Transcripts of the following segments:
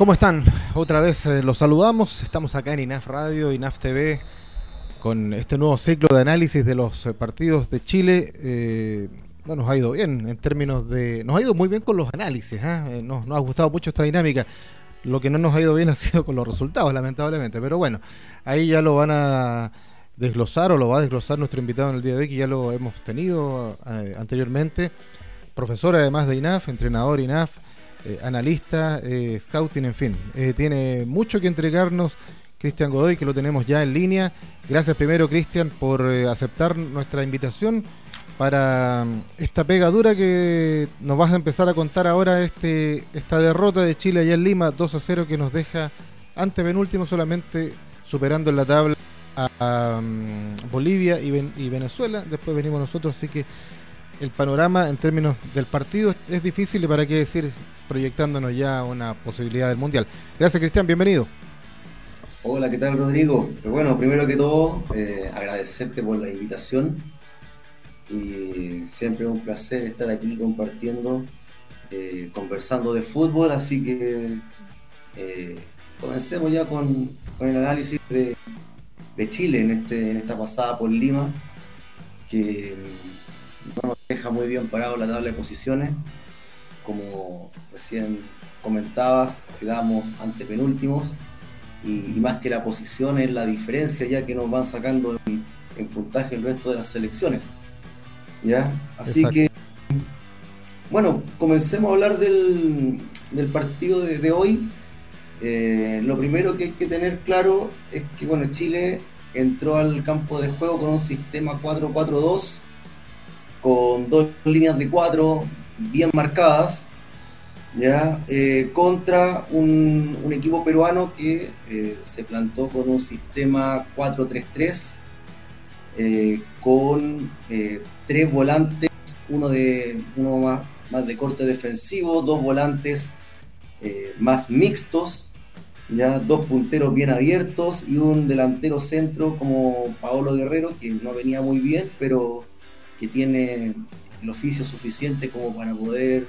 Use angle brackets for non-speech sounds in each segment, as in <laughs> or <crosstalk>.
¿cómo están? Otra vez eh, los saludamos. Estamos acá en INAF Radio, INAF TV, con este nuevo ciclo de análisis de los eh, partidos de Chile. Eh, no nos ha ido bien en términos de. Nos ha ido muy bien con los análisis. ¿eh? Nos ha gustado mucho esta dinámica. Lo que no nos ha ido bien <laughs> ha sido con los resultados, lamentablemente. Pero bueno, ahí ya lo van a desglosar o lo va a desglosar nuestro invitado en el día de hoy, que ya lo hemos tenido anteriormente. Profesor además de INAF, entrenador INAF eh, analista, eh, scouting, en fin. Eh, tiene mucho que entregarnos Cristian Godoy, que lo tenemos ya en línea. Gracias primero, Cristian, por aceptar nuestra invitación para mm, esta pegadura que nos vas a empezar a contar ahora, este, esta derrota de Chile allá en Lima, 2 a 0, que nos deja ante penúltimo solamente superando en la tabla a, mm, Bolivia y, y Venezuela. Después venimos nosotros, así que el panorama en términos del partido es difícil y para qué decir proyectándonos ya una posibilidad del Mundial. Gracias Cristian, bienvenido. Hola, ¿qué tal Rodrigo? Pero bueno, primero que todo, eh, agradecerte por la invitación y siempre es un placer estar aquí compartiendo, eh, conversando de fútbol, así que eh, comencemos ya con, el análisis de, Chile en, este, en esta pasada por Lima, que no nos deja muy bien parado la tabla de posiciones como recién comentabas, quedamos ante penúltimos y, más que la posición es la diferencia ya que nos van sacando en, puntaje el resto de las selecciones. ¿Ya? Así que, bueno, comencemos a hablar del, partido de, hoy. Eh, lo primero que hay que tener claro es que, bueno, Chile entró al campo de juego con un sistema 4-4-2, con dos líneas de cuatro bien marcadas, ¿ya? Eh, contra un, equipo peruano que eh, se plantó con un sistema 4-3-3, eh, con tres volantes, uno, de, uno más, más de corte defensivo, dos volantes más mixtos, ya dos punteros bien abiertos y un delantero centro como Paolo Guerrero, que no venía muy bien, pero que tiene el oficio suficiente como para poder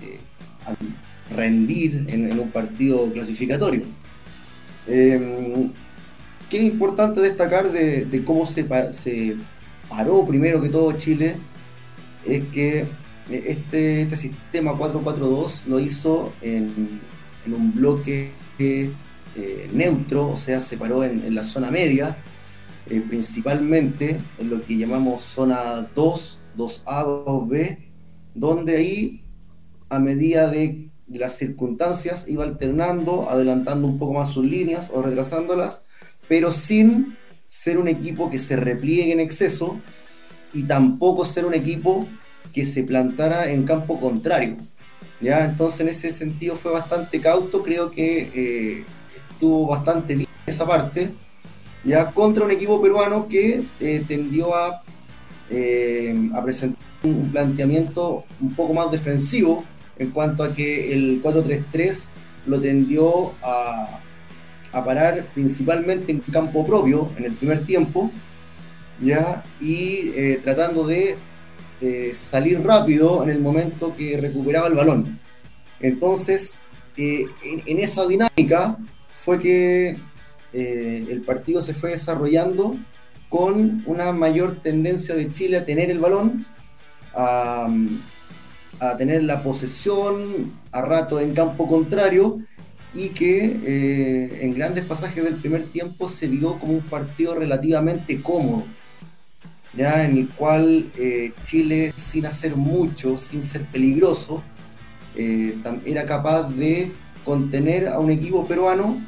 eh, rendir en, un partido clasificatorio. Eh, qué importante destacar de, cómo se, paró primero que todo Chile es que eh, este, este sistema 4-4-2 lo hizo en, un bloque neutro, o sea, se paró en, la zona media, principalmente en lo que llamamos zona 2 2A, 2B, donde ahí, a medida de, las circunstancias, iba alternando, adelantando un poco más sus líneas o retrasándolas, pero sin ser un equipo que se repliegue en exceso y tampoco ser un equipo que se plantara en campo contrario. ¿ya? Entonces, en ese sentido, fue bastante cauto, creo que eh, estuvo bastante bien esa parte, ya contra un equipo peruano que eh, tendió a eh, a presentar un planteamiento un poco más defensivo en cuanto a que el 4-3-3 lo tendió a, parar principalmente en campo propio en el primer tiempo, ¿ya? y eh, tratando de salir rápido en el momento que recuperaba el balón. Entonces, en, en, esa dinámica fue que el partido se fue desarrollando con una mayor tendencia de Chile a tener el balón, a, tener la posesión a rato en campo contrario y que eh, en grandes pasajes del primer tiempo se vio como un partido relativamente cómodo, ya en el cual eh, Chile sin hacer mucho, sin ser peligroso, eh, era capaz de contener a un equipo peruano,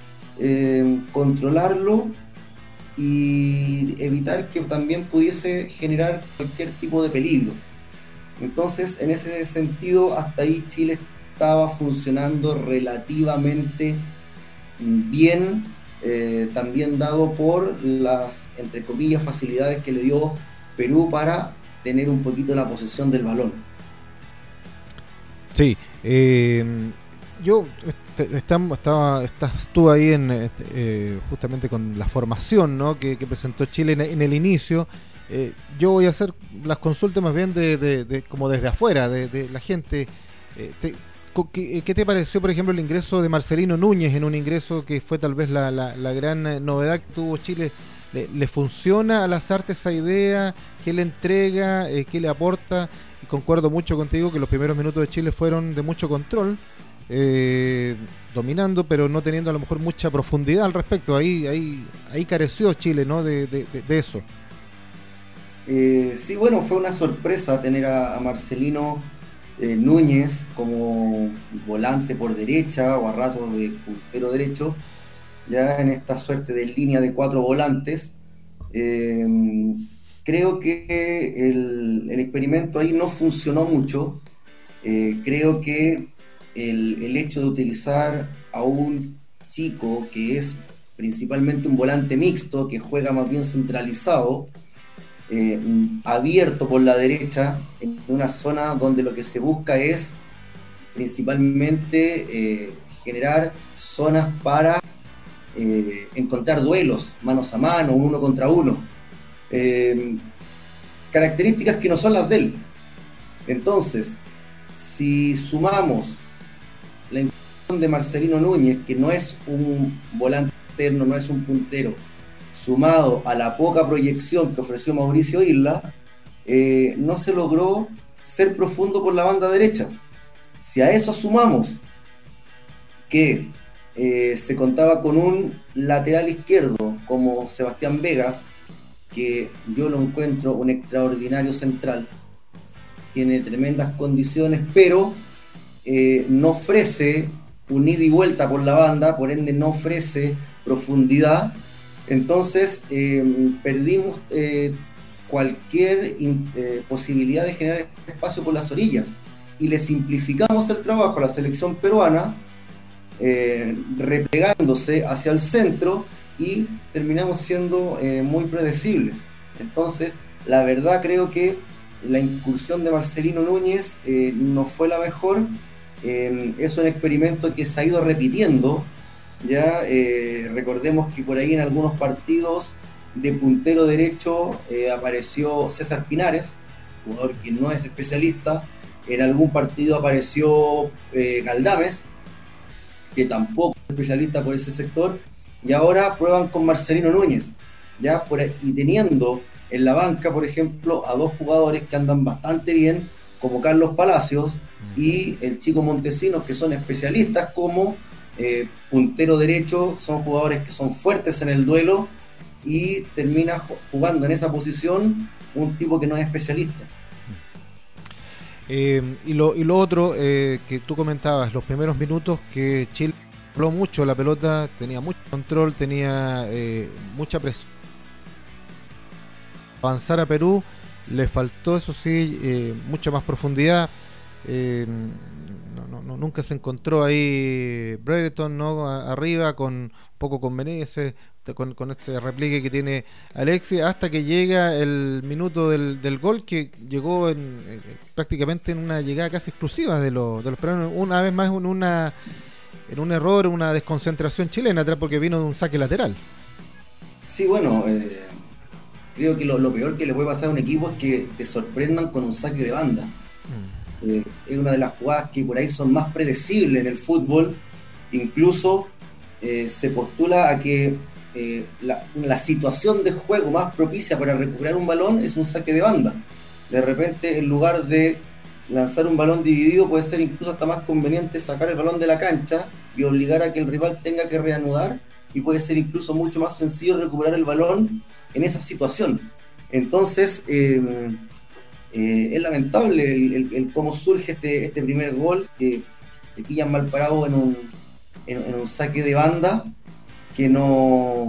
controlarlo y evitar que también pudiese generar cualquier tipo de peligro. Entonces, en ese sentido, hasta ahí Chile estaba funcionando relativamente bien, eh, también dado por las, entre comillas, facilidades que le dio Perú para tener un poquito la posesión del balón. Sí, eh, yo estaba, estás tú ahí en este, eh, justamente con la formación ¿no? que, presentó Chile en, el inicio. Eh, yo voy a hacer las consultas más bien de, como desde afuera, de, la gente. Eh, ¿qué, te pareció, por ejemplo, el ingreso de Marcelino Núñez en un ingreso que fue tal vez la, la, gran eh, novedad que tuvo Chile? ¿Le, funciona a las artes esa idea? ¿Qué le entrega? Eh, ¿Qué le aporta? Concuerdo mucho contigo que los primeros minutos de Chile fueron de mucho control, eh, dominando, pero no teniendo a lo mejor mucha profundidad al respecto. Ahí, ahí, ahí careció Chile ¿no? de, de, eso. Eh, sí, bueno, fue una sorpresa tener a, Marcelino eh, Núñez como volante por derecha o a rato de puntero derecho, ya en esta suerte de línea de cuatro volantes. Creo que el, experimento ahí no funcionó mucho. creo que el, el hecho de utilizar a un chico que es principalmente un volante mixto, que juega más bien centralizado, eh, abierto por la derecha, en una zona donde lo que se busca es principalmente eh, generar zonas para eh, encontrar duelos, manos a mano, uno contra uno. características que no son las de él. Entonces, si sumamos la inclusión de Marcelino Núñez, que no es un volante externo, no es un puntero, sumado a la poca proyección que ofreció Mauricio Isla, eh, no se logró ser profundo por la banda derecha. Si a eso sumamos que eh, se contaba con un lateral izquierdo como Sebastián Vegas, que yo lo encuentro un extraordinario central, tiene tremendas condiciones, pero eh, no ofrece un ida y vuelta por la banda, por ende no ofrece profundidad entonces, eh, perdimos eh, cualquier eh, posibilidad de generar espacio por las orillas y le simplificamos el trabajo a la selección peruana, replegándose hacia el centro y terminamos siendo muy predecibles. Entonces, la verdad creo que la incursión de Marcelino Núñez no fue la mejor. Es un experimento que se ha ido repitiendo ya eh, recordemos que por ahí en algunos partidos de puntero derecho eh, apareció César Pinares, jugador que no es especialista. En algún partido apareció eh, Galdames, que tampoco es especialista por ese sector. Y ahora prueban con Marcelino Núñez, ya y teniendo en la banca, por ejemplo, a dos jugadores que andan bastante bien, como Carlos Palacios y el chico Montesinos, que son especialistas como eh, puntero derecho, son jugadores que son fuertes en el duelo y termina jugando en esa posición un tipo que no es especialista. Eh, y, lo, y lo otro eh, que tú comentabas, los primeros minutos que Chile habló mucho la pelota, tenía mucho control, tenía mucha presión. Avanzar a Perú, le faltó, eso sí, mucha más profundidad no, nunca se encontró ahí Brereton ¿no? arriba con un poco con Menezes, con, con, ese replique que tiene Alexis, hasta que llega el minuto del, del gol que llegó en, prácticamente en una llegada casi exclusiva de, los de los peruanos, una vez más en una en un error, una desconcentración chilena atrás porque vino de un saque lateral. Sí, bueno, eh, creo que lo, lo, peor que le puede pasar a un equipo es que te sorprendan con un saque de banda. Mm. Eh, es una de las jugadas que por ahí son más predecibles en el fútbol. Incluso eh, se postula a que eh, la, situación de juego más propicia para recuperar un balón es un saque de banda. De repente, en lugar de lanzar un balón dividido, puede ser incluso hasta más conveniente sacar el balón de la cancha y obligar a que el rival tenga que reanudar. Y puede ser incluso mucho más sencillo recuperar el balón en esa situación. Entonces, es lamentable el, cómo surge este, este primer gol, que te pillan mal parado en un, en, un saque de banda que no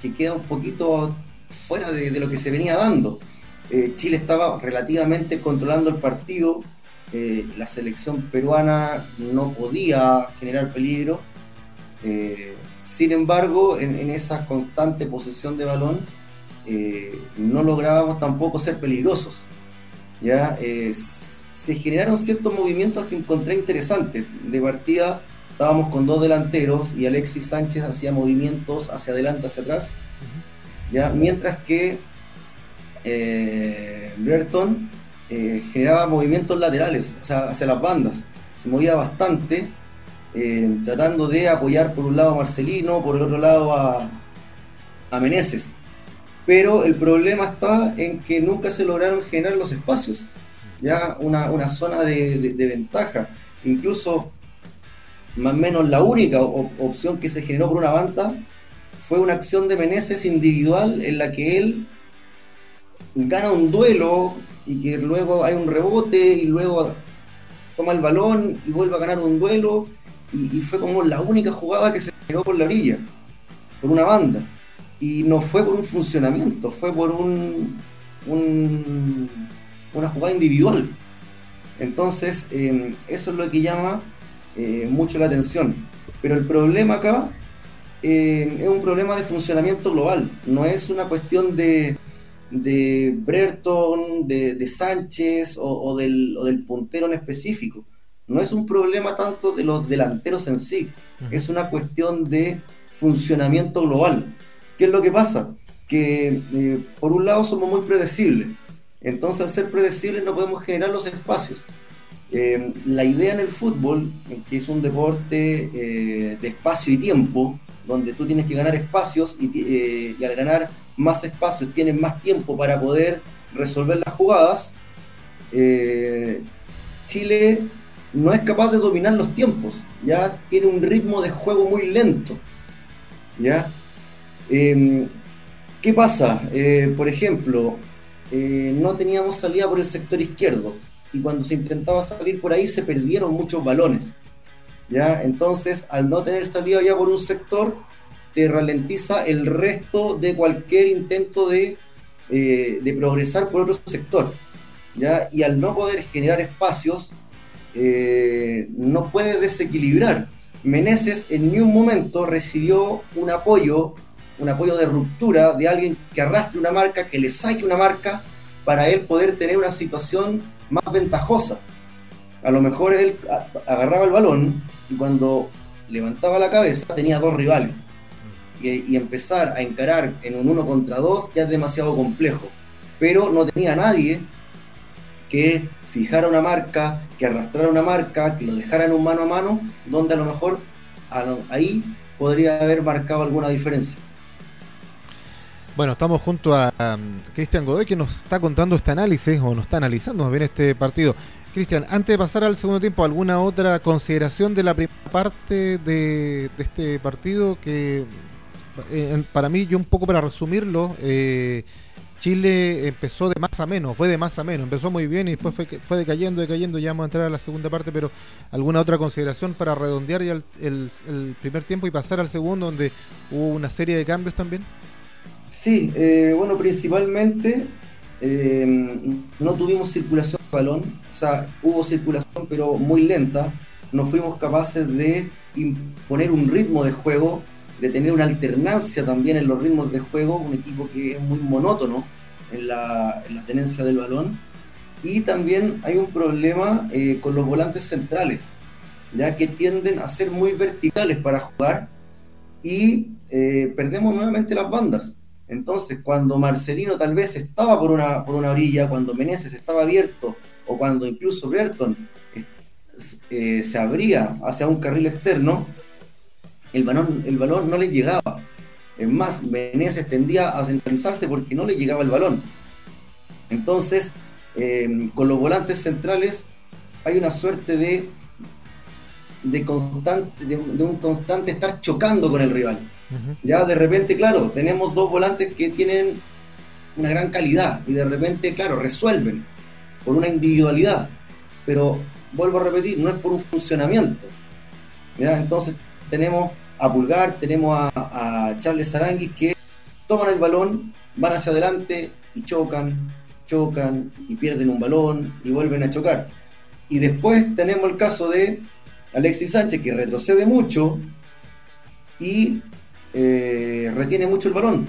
que queda un poquito fuera de, lo que se venía dando. Eh, Chile estaba relativamente controlando el partido, eh, la selección peruana no podía generar peligro. sin embargo, en, en, esa constante posesión de balón, no lográbamos tampoco ser peligrosos. ¿Ya? Eh, se generaron ciertos movimientos que encontré interesantes. De partida estábamos con dos delanteros y Alexis Sánchez hacía movimientos hacia adelante, hacia atrás, ¿ya? mientras que eh, eh, generaba movimientos laterales, o sea, hacia las bandas. se movía bastante, eh, tratando de apoyar por un lado a Marcelino, por el otro lado a, a Meneses. Pero el problema está en que nunca se lograron generar los espacios, ya una, zona de, ventaja. Incluso, más o menos, la única opción que se generó por una banda fue una acción de Meneses individual en la que él gana un duelo y que luego hay un rebote y luego toma el balón y vuelve a ganar un duelo y, fue como la única jugada que se generó por la orilla, por una banda. Y no fue por un funcionamiento, fue por un, una jugada individual. Entonces, em, eso es lo que llama eh, mucho la atención. Pero el problema acá em, es un problema de funcionamiento global, no es una cuestión de, de Brereton, de, Sánchez o, del, o, del, puntero en específico. No es un problema tanto de los delanteros en sí, es una cuestión de funcionamiento global. ¿Qué es lo que pasa? Que eh, por un lado somos muy predecibles, entonces al ser predecibles no podemos generar los espacios. Eh, la idea en el fútbol, que es un deporte eh, de espacio y tiempo, donde tú tienes que ganar espacios y, y al ganar más espacios, tienen más tiempo para poder resolver las jugadas, eh, Chile no es capaz de dominar los tiempos, ya tiene un ritmo de juego muy lento. ¿ya? Em, ¿Qué pasa? Eh, por ejemplo, eh, no teníamos salida por el sector izquierdo y cuando se intentaba salir por ahí se perdieron muchos balones. ¿ya? Entonces, al no tener salida ya por un sector, te ralentiza el resto de cualquier intento de, eh, de progresar por otro sector. ¿ya? Y al no poder generar espacios, eh, no puede desequilibrar. Meneses en ningún momento recibió un apoyo, un apoyo de ruptura de alguien que arrastre una marca, que le saque una marca para él poder tener una situación más ventajosa. A lo mejor él agarraba el balón y cuando levantaba la cabeza tenía dos rivales y, empezar a encarar en un uno contra dos ya es demasiado complejo. Pero no tenía nadie que fijara una marca, que arrastrara una marca, que lo dejara en un mano a mano, donde a lo mejor ahí podría haber marcado alguna diferencia. Bueno, estamos junto a Cristian Godoy que nos está contando este análisis o nos está analizando más bien este partido. Cristian, antes de pasar al segundo tiempo, ¿alguna otra consideración de la primera parte de este partido que eh, para mí, yo un poco para resumirlo, eh, Chile empezó de más a menos, fue de más a menos, empezó muy bien y después fue, fue decayendo, decayendo, ya vamos a entrar a la segunda parte, pero ¿alguna otra consideración para redondear ya el, primer tiempo y pasar al segundo, donde hubo una serie de cambios también? Sí, eh, bueno, principalmente no tuvimos circulación de balón, o sea, hubo circulación pero muy lenta, no fuimos capaces de imponer un ritmo de juego de tener una alternancia también en los ritmos de juego, un equipo que es muy monótono en la, tenencia del balón. Y también hay un problema eh, con los volantes centrales, ya que tienden a ser muy verticales para jugar y eh, perdemos nuevamente las bandas. Entonces, cuando Marcelino tal vez estaba por una, por una orilla, cuando Meneses estaba abierto, o cuando incluso Berton eh, se abría hacia un carril externo, el balón, el balón no le llegaba. Es más, Meneses tendía a centralizarse porque no le llegaba el balón. Entonces, eh, con los volantes centrales hay una suerte de, de, constante, de, un constante estar chocando con el rival. Ya de repente, claro, tenemos dos volantes que tienen una gran calidad y de repente, claro, resuelven por una individualidad. Pero vuelvo a repetir, no es por un funcionamiento. ¿ya? Entonces tenemos a Pulgar, tenemos a, Charles Aranguis que toman el balón, van hacia adelante y chocan, chocan y pierden un balón y vuelven a chocar. Y después tenemos el caso de Alexis Sánchez que retrocede mucho y eh, retiene mucho el balón.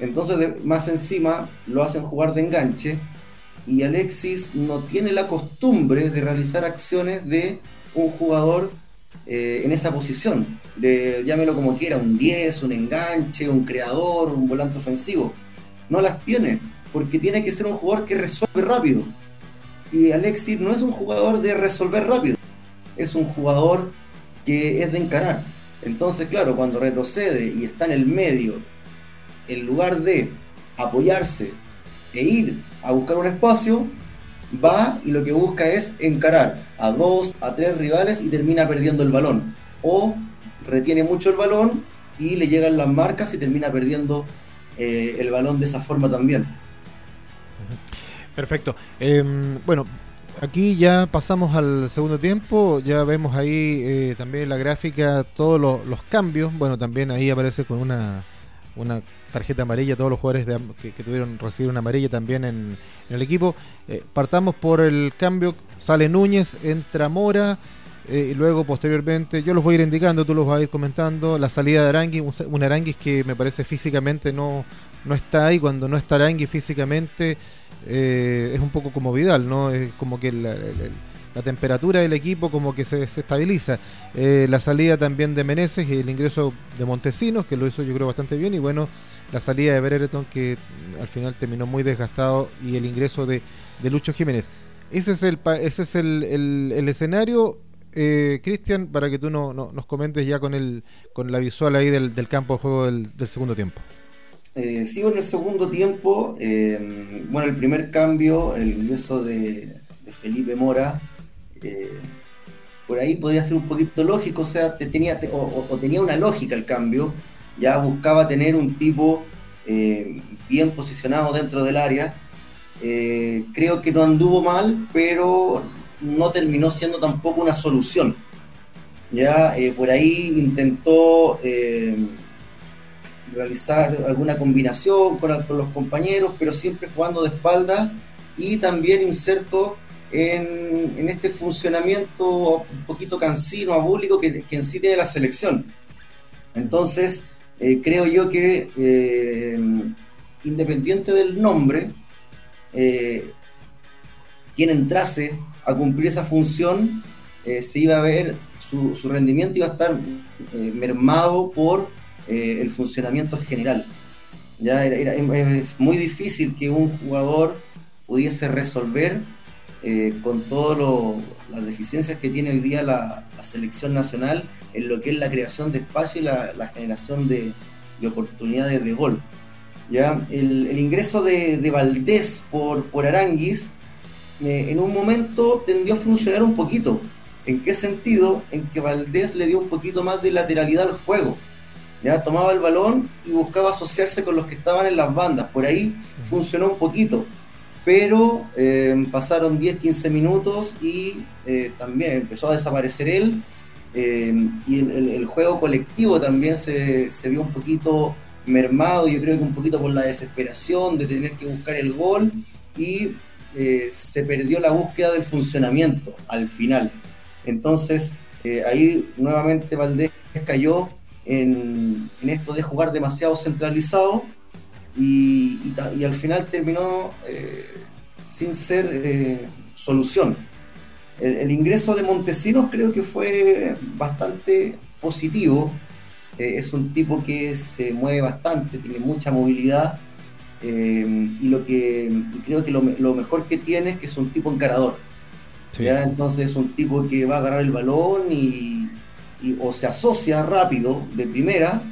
Entonces más encima lo hacen jugar de enganche y Alexis no tiene la costumbre de realizar acciones de un jugador eh, en esa posición, de llámelo como quiera, un 10, un enganche, un creador, un volante ofensivo. No las tiene, porque tiene que ser un jugador que resuelve rápido. Y Alexis no es un jugador de resolver rápido. es un jugador que es de encarar. Entonces, claro, cuando retrocede y está en el medio, en lugar de apoyarse e ir a buscar un espacio, va y lo que busca es encarar a dos, a tres rivales y termina perdiendo el balón. O retiene mucho el balón y le llegan las marcas y termina perdiendo eh, el balón de esa forma también. Perfecto. Em, bueno, aquí ya pasamos al segundo tiempo, ya vemos ahí eh, también la gráfica todos los, cambios. Bueno, también ahí aparece con una, una tarjeta amarilla todos los jugadores que, tuvieron recibir una amarilla también en, el equipo. Eh, partamos por el cambio, sale Núñez, entra Mora. Eh, y luego posteriormente, yo los voy a ir indicando, tú los vas a ir comentando, la salida de Aranguis, un, Aranguis que me parece físicamente no, no está ahí, cuando no está Aranguis físicamente eh, es un poco como Vidal, ¿no? Es como que la, temperatura del equipo como que se, estabiliza. Eh, la salida también de Meneses y el ingreso de Montesinos, que lo hizo yo creo bastante bien, y bueno, la salida de Brereton que al final terminó muy desgastado y el ingreso de, Lucho Jiménez. Ese es el, ese es el, el escenario eh, Cristian, para que tú no, nos comentes ya con el con la visual ahí del, campo de juego del, segundo tiempo. Eh, sigo en el segundo tiempo. Eh, bueno, el primer cambio, el ingreso de, Felipe Mora, eh, por ahí podía ser un poquito lógico, o sea, tenía, o, tenía una lógica el cambio. Ya buscaba tener un tipo bien posicionado dentro del área. creo que no anduvo mal, pero no terminó siendo tampoco una solución. Ya eh, por ahí intentó eh, realizar alguna combinación con, los compañeros, pero siempre jugando de espalda y también inserto en, este funcionamiento un poquito cansino, abúlico que, que en sí tiene la selección. Entonces, eh, creo yo que independiente del nombre, quien entrase a cumplir esa función, eh, se iba a ver, su, rendimiento iba a estar eh, mermado por eh, el funcionamiento general. Ya era, es muy difícil que un jugador pudiese resolver con todas las deficiencias que tiene hoy día la, selección nacional en lo que es la creación de espacio y la, generación de, oportunidades de gol. ¿ya? El, ingreso de, de, Valdés por, por Aranguis en un momento tendió a funcionar un poquito. ¿En qué sentido? En que Valdés le dio un poquito más de lateralidad al juego. Ya tomaba el balón y buscaba asociarse con los que estaban en las bandas. Por ahí funcionó un poquito. Pero eh, pasaron 10-15 minutos y eh, también empezó a desaparecer él. Eh, y el, juego colectivo también se, se vio un poquito mermado, yo creo que un poquito por la desesperación de tener que buscar el gol y se perdió la búsqueda del funcionamiento al final. Entonces, ahí nuevamente Valdés cayó en, esto de jugar demasiado centralizado y, al final terminó eh, sin ser solución. El, ingreso de Montesinos creo que fue bastante positivo. es un tipo que se mueve bastante, tiene mucha movilidad eh, y lo que creo que lo, mejor que tiene es que es un tipo encarador. Entonces es un tipo que va a agarrar el balón y, o se asocia rápido de primera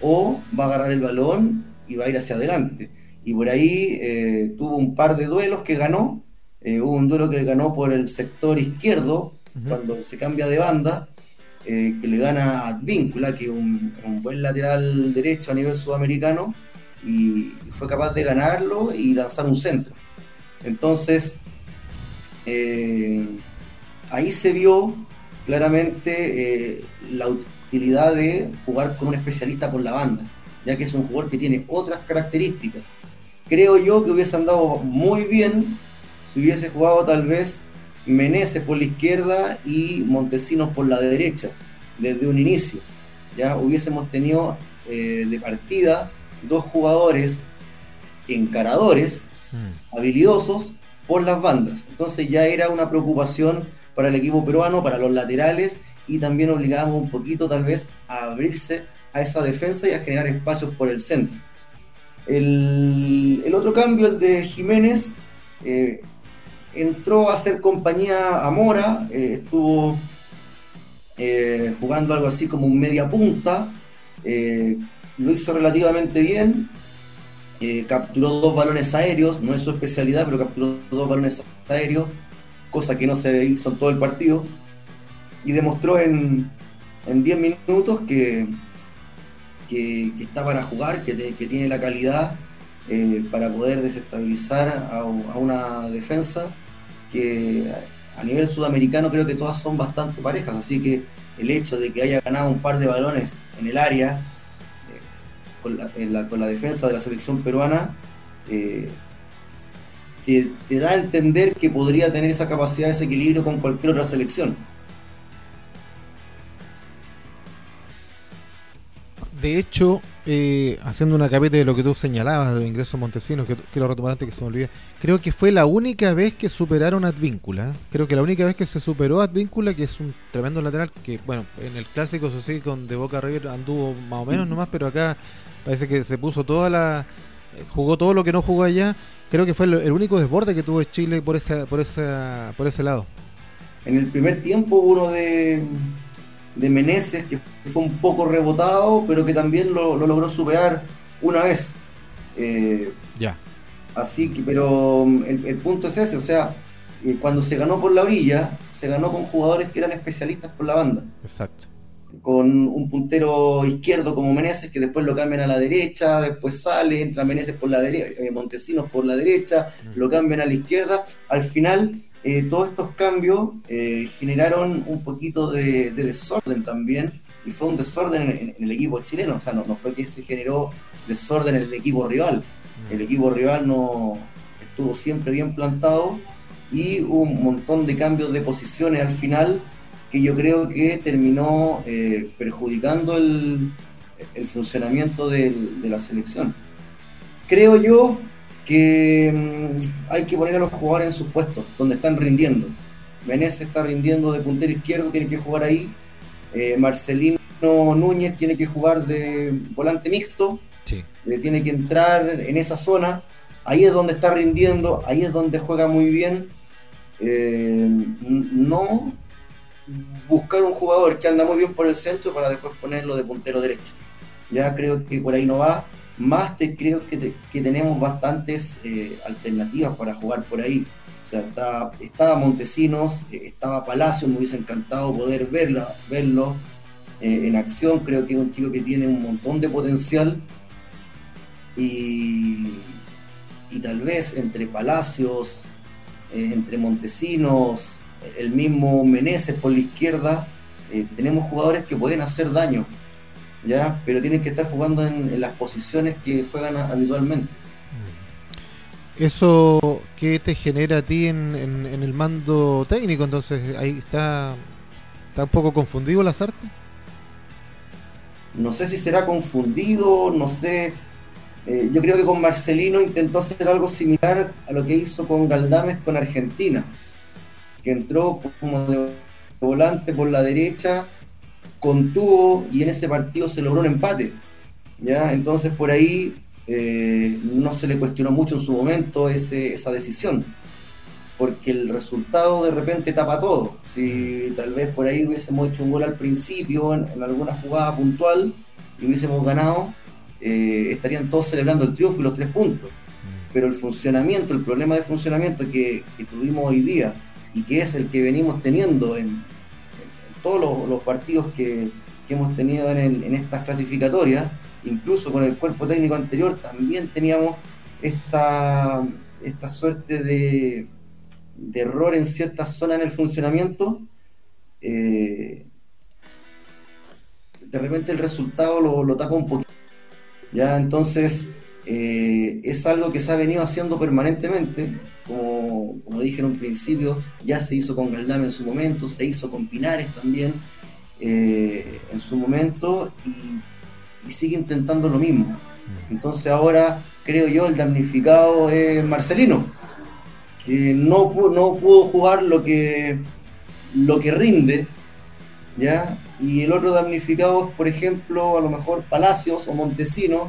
o va a agarrar el balón y va a ir hacia adelante. Y por ahí eh, tuvo un par de duelos que ganó. Eh, hubo un duelo que ganó por el sector izquierdo, cuando se cambia de banda, que le gana a Advíncula, que es un buen lateral derecho a nivel sudamericano y fue capaz de ganarlo y lanzar un centro. Entonces, eh, ahí se vio claramente eh, la utilidad de jugar con un especialista por la banda, ya que es un jugador que tiene otras características. Creo yo que hubiese andado muy bien si hubiese jugado tal vez Meneses por la izquierda y Montesinos por la derecha, desde un inicio. Ya hubiésemos tenido eh, de partida dos jugadores encaradores, mm. habilidosos, por las bandas. Entonces ya era una preocupación para el equipo peruano, para los laterales, y también obligábamos un poquito tal vez a abrirse a esa defensa y a generar espacios por el centro. El, otro cambio, el de Jiménez, eh, entró a hacer compañía a Mora, eh, estuvo eh, jugando algo así como un media punta. Lo hizo relativamente bien. capturó dos balones aéreos, no es su especialidad, pero capturó dos balones aéreos, cosa que no se hizo en todo el partido. Y demostró en, en 10 minutos que, que, está para jugar, que, tiene la calidad para poder desestabilizar a, una defensa que a nivel sudamericano creo que todas son bastante parejas, así que el hecho de que haya ganado un par de balones en el área eh, con, la, defensa de la selección peruana, eh, te, te, da a entender que podría tener esa capacidad, ese equilibrio con cualquier otra selección. De hecho, eh, haciendo una capita de lo que tú señalabas, el ingreso Montesinos, que quiero retomar antes que se me olvide, creo que fue la única vez que superaron a Advíncula. ¿eh? Creo que la única vez que se superó a Advíncula, que es un tremendo lateral, que bueno, en el clásico, eso sí, con De Boca River anduvo más o menos nomás, pero acá parece que se puso toda la. jugó todo lo que no jugó allá. Creo que fue el, único desborde que tuvo Chile por, esa, por, esa, por ese lado. En el primer tiempo, uno de de Meneses, que fue un poco rebotado, pero que también lo, logró superar una vez. Eh, ya. Así que, pero mm, el, punto es ese, o sea, eh, cuando se ganó por la orilla, se ganó con jugadores que eran especialistas por la banda. Exacto. Con un puntero izquierdo como Meneses, que después lo cambian a la derecha, después sale, entra Meneses por la derecha, eh, Montesinos por la derecha, mm. lo cambian a la izquierda. Al final eh, todos estos cambios eh, generaron un poquito de, desorden también, y fue un desorden en, el equipo chileno, o sea, no, fue que se generó desorden en el equipo rival, mm. el equipo rival no estuvo siempre bien plantado y hubo un montón de cambios de posiciones al final que yo creo que terminó eh, perjudicando el, funcionamiento de la selección. Creo yo que mm, hay que poner a los jugadores en sus puestos, donde están rindiendo. Menezes está rindiendo de puntero izquierdo, tiene que jugar ahí. Eh, Marcelino Núñez tiene que jugar de volante mixto, eh, tiene que entrar en esa zona. Ahí es donde está rindiendo, ahí es donde juega muy bien. Eh, no buscar un jugador que anda muy bien por el centro para después ponerlo de puntero derecho. Ya creo que por ahí no va más te creo que, tenemos bastantes eh, alternativas para jugar por ahí. O sea, estaba Montesinos, eh, estaba Palacio, me hubiese encantado poder verlo, verlo eh, en acción. Creo que es un chico que tiene un montón de potencial. Y, y tal vez entre Palacios, entre Montesinos, el mismo Meneses por la izquierda, tenemos jugadores que pueden hacer daño ¿ya? Pero tienen que estar jugando en, las posiciones que juegan habitualmente. Mm. ¿Eso qué te genera a ti en, el mando técnico? Entonces, ahí está, está un poco confundido las artes. No sé si será confundido, no sé. Eh, yo creo que con Marcelino intentó hacer algo similar a lo que hizo con Galdames con Argentina, que entró como de volante por la derecha contuvo y en ese partido se logró un empate. ¿ya? Entonces por ahí eh, no se le cuestionó mucho en su momento ese, esa decisión, porque el resultado de repente tapa todo. Si tal vez por ahí hubiésemos hecho un gol al principio, en, alguna jugada puntual, y hubiésemos ganado, eh, estarían todos celebrando el triunfo y los tres puntos. Mm. Pero el funcionamiento, el problema de funcionamiento que, que tuvimos hoy día, y que es el que venimos teniendo en, todos los, partidos que, hemos tenido en, estas clasificatorias, incluso con el cuerpo técnico anterior, también teníamos esta, esta suerte de, error en ciertas zonas en el funcionamiento. Eh, de repente el resultado lo, tapa un poquito. Ya, entonces eh, es algo que se ha venido haciendo permanentemente como, dije en un principio, ya se hizo con Galdame en su momento, se hizo con Pinares también eh, en su momento y, sigue intentando lo mismo. Mm. Entonces ahora creo yo el damnificado es Marcelino, que no, no pudo jugar lo que, lo que rinde, ¿ya? Y el otro damnificado es, por ejemplo, a lo mejor Palacios o Montesinos,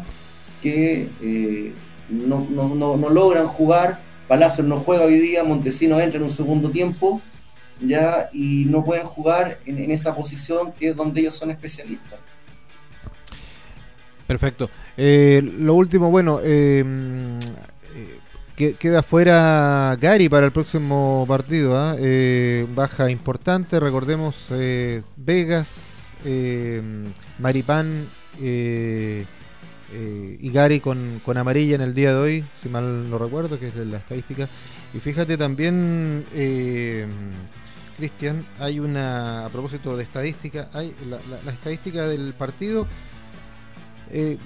que eh, no, no, no, logran jugar Palacios no juega hoy día, Montesino entra en un segundo tiempo ya y no pueden jugar en, esa posición que es donde ellos son especialistas. Perfecto. Eh, lo último, bueno, eh, queda fuera Gary para el próximo partido. ¿ah? Eh, baja importante, recordemos Vegas, Maripán y Gary con, con, amarilla en el día de hoy, si mal no recuerdo, que es la estadística. Y fíjate también em, Cristian, hay una, a propósito de estadística, hay la, estadística del partido, eh,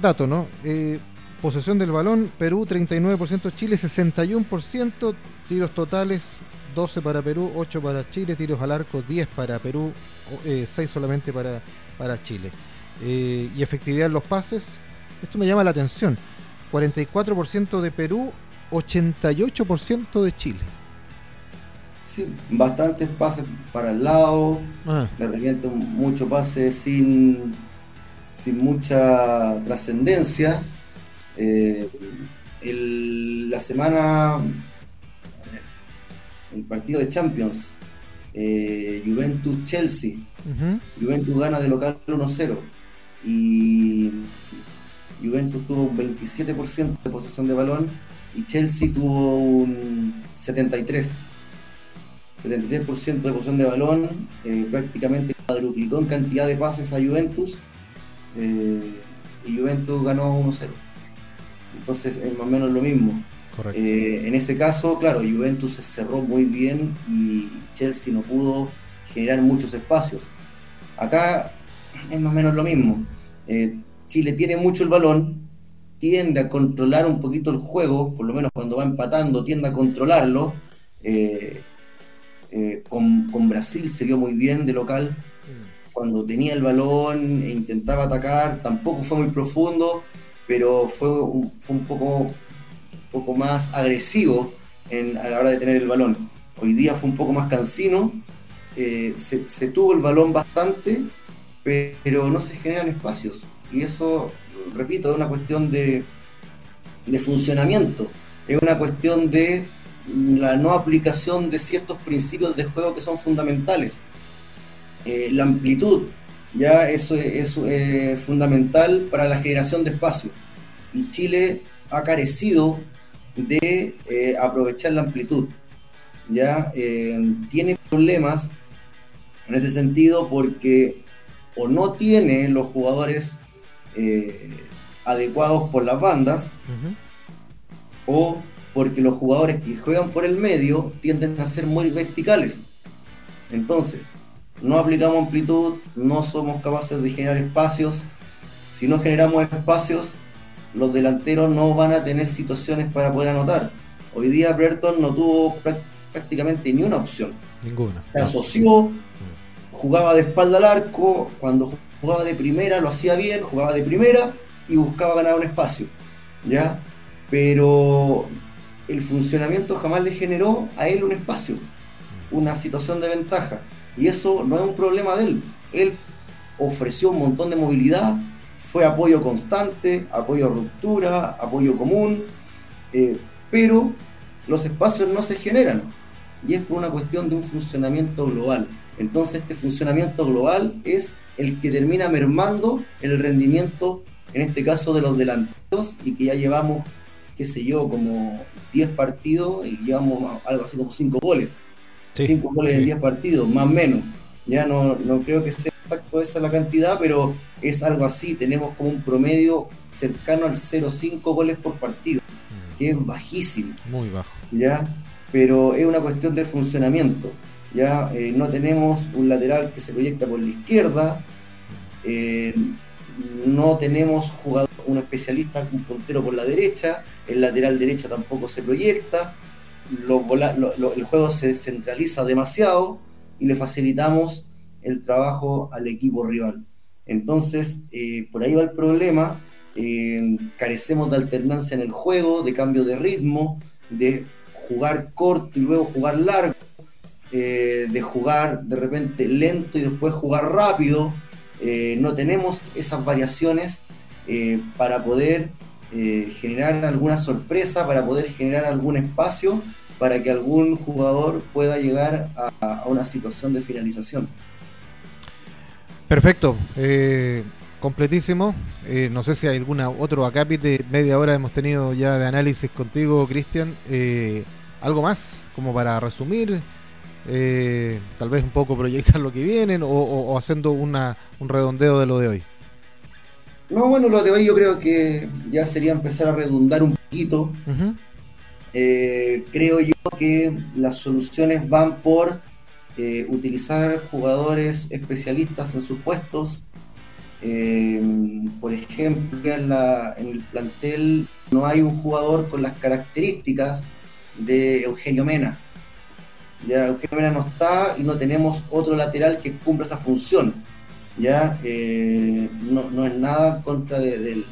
dato, ¿no? Eh, posesión del balón, Perú 39%, Chile 61%, tiros totales 12 para Perú, 8 para Chile, tiros al arco 10 para Perú, 6 eh, solamente para, para Chile. Y efectividad en los pases, esto me llama la atención, 44% de Perú, 88% de Chile. Sí, bastantes pases para el lado, ah. de repente mucho pase sin, sin mucha trascendencia. Eh, la semana, el partido de Champions, eh, Juventus-Chelsea, Juventus gana de local 1-0 y Juventus tuvo un 27% de posesión de balón y Chelsea tuvo un 73%. 73% de posición de balón, eh, prácticamente cuadruplicó en cantidad de pases a Juventus eh, y Juventus ganó 1-0. Entonces es más o menos lo mismo. Eh, en ese caso, claro, Juventus se cerró muy bien y Chelsea no pudo generar muchos espacios. Acá es más o menos lo mismo. Chile tiene mucho el balón, tiende a controlar un poquito el juego, por lo menos cuando va empatando, tiende a controlarlo. Eh, con, Brasil se dio muy bien de local. Cuando tenía el balón e intentaba atacar, tampoco fue muy profundo, pero fue un, poco, más agresivo a la hora de tener el balón. Hoy día fue un poco más cansino, eh, se, tuvo el balón bastante, pero no se generan espacios. Y eso, repito, es una cuestión de, de funcionamiento, es una cuestión de la no aplicación de ciertos principios de juego que son fundamentales. Eh, la amplitud, ya eso es, fundamental para la generación de espacio. Y Chile ha carecido de eh, aprovechar la amplitud. Ya eh, tiene problemas en ese sentido porque o no tiene los jugadores adecuados por las bandas o porque los jugadores que juegan por el medio tienden a ser muy verticales. Entonces, no aplicamos amplitud, no somos capaces de generar espacios. Si no generamos espacios, los delanteros no van a tener situaciones para poder anotar. Hoy día Brereton no tuvo prácticamente ni una opción. Ninguna. Se asoció, jugaba de espalda al arco, cuando jugaba de primera lo hacía bien, jugaba de primera y buscaba ganar un espacio. ¿Ya? Pero el funcionamiento jamás le generó a él un espacio, una situación de ventaja. Y eso no es un problema de él. Él ofreció un montón de movilidad, fue apoyo constante, apoyo a ruptura, apoyo común, eh, pero los espacios no se generan. Y es por una cuestión de un funcionamiento global. Entonces este funcionamiento global es el que termina mermando el rendimiento, en este caso de los delanteros, y que ya llevamos qué sé yo, como 10 partidos y llevamos algo así como 5 goles. 5 goles en 10 partidos, más o menos. Ya no, creo que sea exacto esa la cantidad, pero es algo así. Tenemos como un promedio cercano al 0,5 goles por partido, mm. que es bajísimo. Muy bajo. ¿ya? Pero es una cuestión de funcionamiento. Ya eh, no tenemos un lateral que se proyecta por la izquierda, eh, no tenemos un especialista, un puntero por la derecha, el lateral derecho tampoco se proyecta, el juego se centraliza demasiado y le facilitamos el trabajo al equipo rival. Entonces, eh, por ahí va el problema, carecemos de alternancia en el juego, de cambio de ritmo, de jugar corto y luego jugar largo, eh, de jugar de repente lento y después jugar rápido. no tenemos esas variaciones para poder eh, generar alguna sorpresa, para poder generar algún espacio para que algún jugador pueda llegar a, una situación de finalización. Perfecto, eh, completísimo. Eh, no sé si hay alguna otro acápite, media hora hemos tenido ya de análisis contigo, Cristian. Eh, ¿Algo más como para resumir? Tal vez un poco proyectar lo que vienen o, haciendo una, un redondeo de lo de hoy. No, bueno, lo de hoy yo creo que ya sería empezar a redundar un poquito. Eh, creo yo que las soluciones van por eh, utilizar jugadores especialistas en sus puestos. Eh, por ejemplo, en, en, el plantel no hay un jugador con las características de Eugenio Mena. Ya Eugenio no está y no tenemos otro lateral que cumpla esa función. Ya eh, no, es nada contra del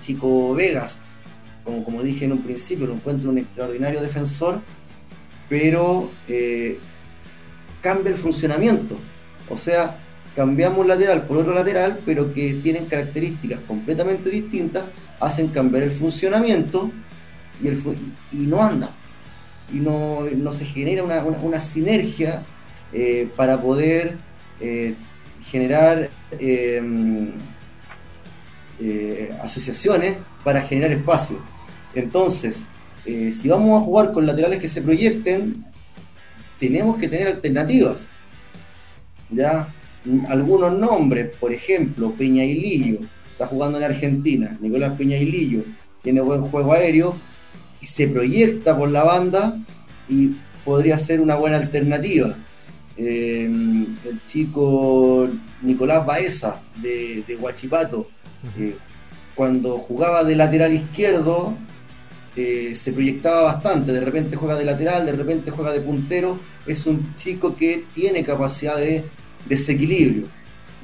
chico Vegas, como, como dije en un principio, lo encuentro un extraordinario defensor, pero eh, cambia el funcionamiento, o sea, cambiamos lateral por otro lateral, pero que tienen características completamente distintas, hacen cambiar el funcionamiento y, el, y, no anda. Y no, se genera una, sinergia eh, para poder generar eh, eh, asociaciones para generar espacio. Entonces, eh, si vamos a jugar con laterales que se proyecten, tenemos que tener alternativas. ¿Ya? Algunos nombres, por ejemplo, Peña y Lillo, está jugando en Argentina, Nicolás Peña y Lillo, tiene buen juego aéreo y se proyecta por la banda y podría ser una buena alternativa. Em, el chico Nicolás Baeza de, de Huachipato, eh, cuando jugaba de lateral izquierdo, eh, se proyectaba bastante, de repente juega de lateral, de repente juega de puntero, es un chico que tiene capacidad de desequilibrio.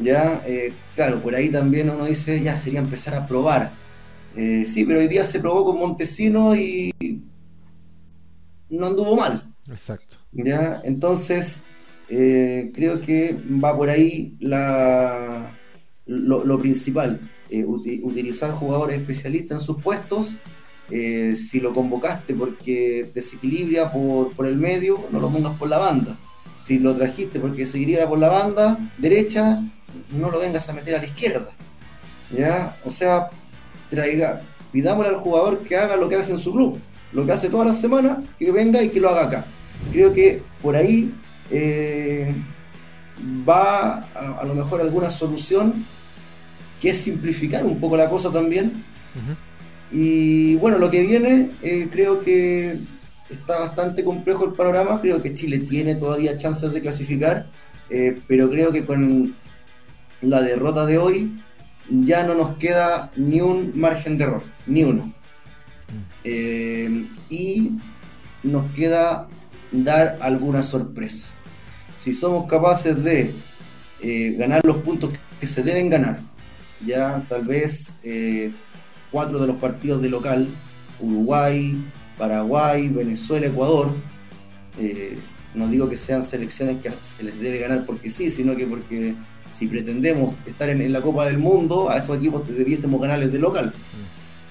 ¿ya? Eh, claro, por ahí también uno dice, ya sería empezar a probar. Sí, pero hoy día se probó con Montesino y no anduvo mal. Exacto. ¿ya? Entonces, eh, creo que va por ahí la, lo, principal, eh, utilizar jugadores especialistas en sus puestos. Eh, si lo convocaste porque desequilibra por, por el medio, no lo pongas por la banda. Si lo trajiste porque desequilibra por la banda derecha, no lo vengas a meter a la izquierda. ¿Ya? O sea, traiga, pidámosle al jugador que haga lo que hace en su club, lo que hace toda la semana, que venga y que lo haga acá. Creo que por ahí eh, va a, lo mejor alguna solución que es simplificar un poco la cosa también. Y bueno, lo que viene, eh, creo que está bastante complejo el panorama. Creo que Chile tiene todavía chances de clasificar, eh, pero creo que con la derrota de hoy ya no nos queda ni un margen de error, ni uno. Mm. y nos queda dar alguna sorpresa si somos capaces de eh, ganar los puntos que se deben ganar, ya tal vez eh, cuatro de los partidos de local, Uruguay, Paraguay, Venezuela, Ecuador, eh, no digo que sean selecciones que se les debe ganar porque sí, sino que porque si pretendemos estar en, la Copa del Mundo, a esos equipos debiésemos ganarles de local.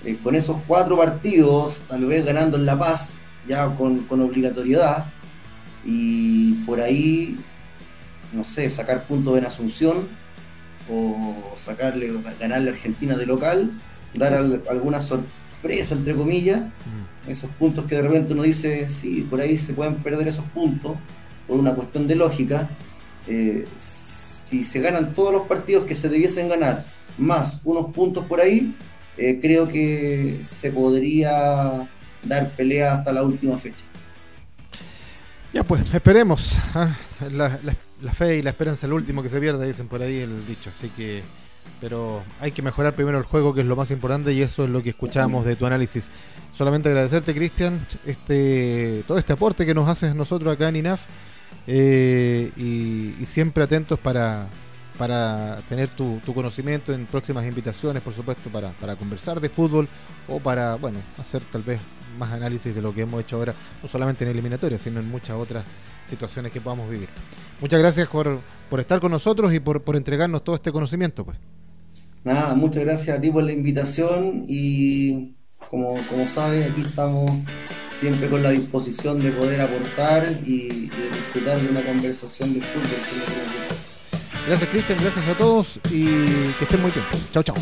Mm. con esos cuatro partidos, tal vez ganando en La Paz, ya con, con obligatoriedad, y por ahí, no sé, sacar puntos en Asunción o sacarle, ganarle a Argentina de local, dar alguna sorpresa, entre comillas, mm. esos puntos que de repente uno dice, sí, por ahí se pueden perder esos puntos, por una cuestión de lógica. Eh, si se ganan todos los partidos que se debiesen ganar, más unos puntos por ahí, eh, creo que se podría dar pelea hasta la última fecha. Ya pues, esperemos. ¿ah? La, fe y la esperanza es el último que se pierde, dicen por ahí el dicho. Así que, pero hay que mejorar primero el juego, que es lo más importante, y eso es lo que escuchamos de tu análisis. Solamente agradecerte, Cristian, este, todo este aporte que nos haces nosotros acá en INAF, eh, y, siempre atentos para, para tener tu, conocimiento en próximas invitaciones, por supuesto, para, para conversar de fútbol o para, bueno, hacer tal vez más análisis de lo que hemos hecho ahora, no solamente en eliminatoria, sino en muchas otras situaciones que podamos vivir. Muchas gracias por, por estar con nosotros y por, por entregarnos todo este conocimiento. pues Nada, muchas gracias a ti por la invitación y como, como sabes, aquí estamos siempre con la disposición de poder aportar y, disfrutar de una conversación de fútbol. Gracias Cristian, gracias a todos y que estén muy bien. Chao, chao.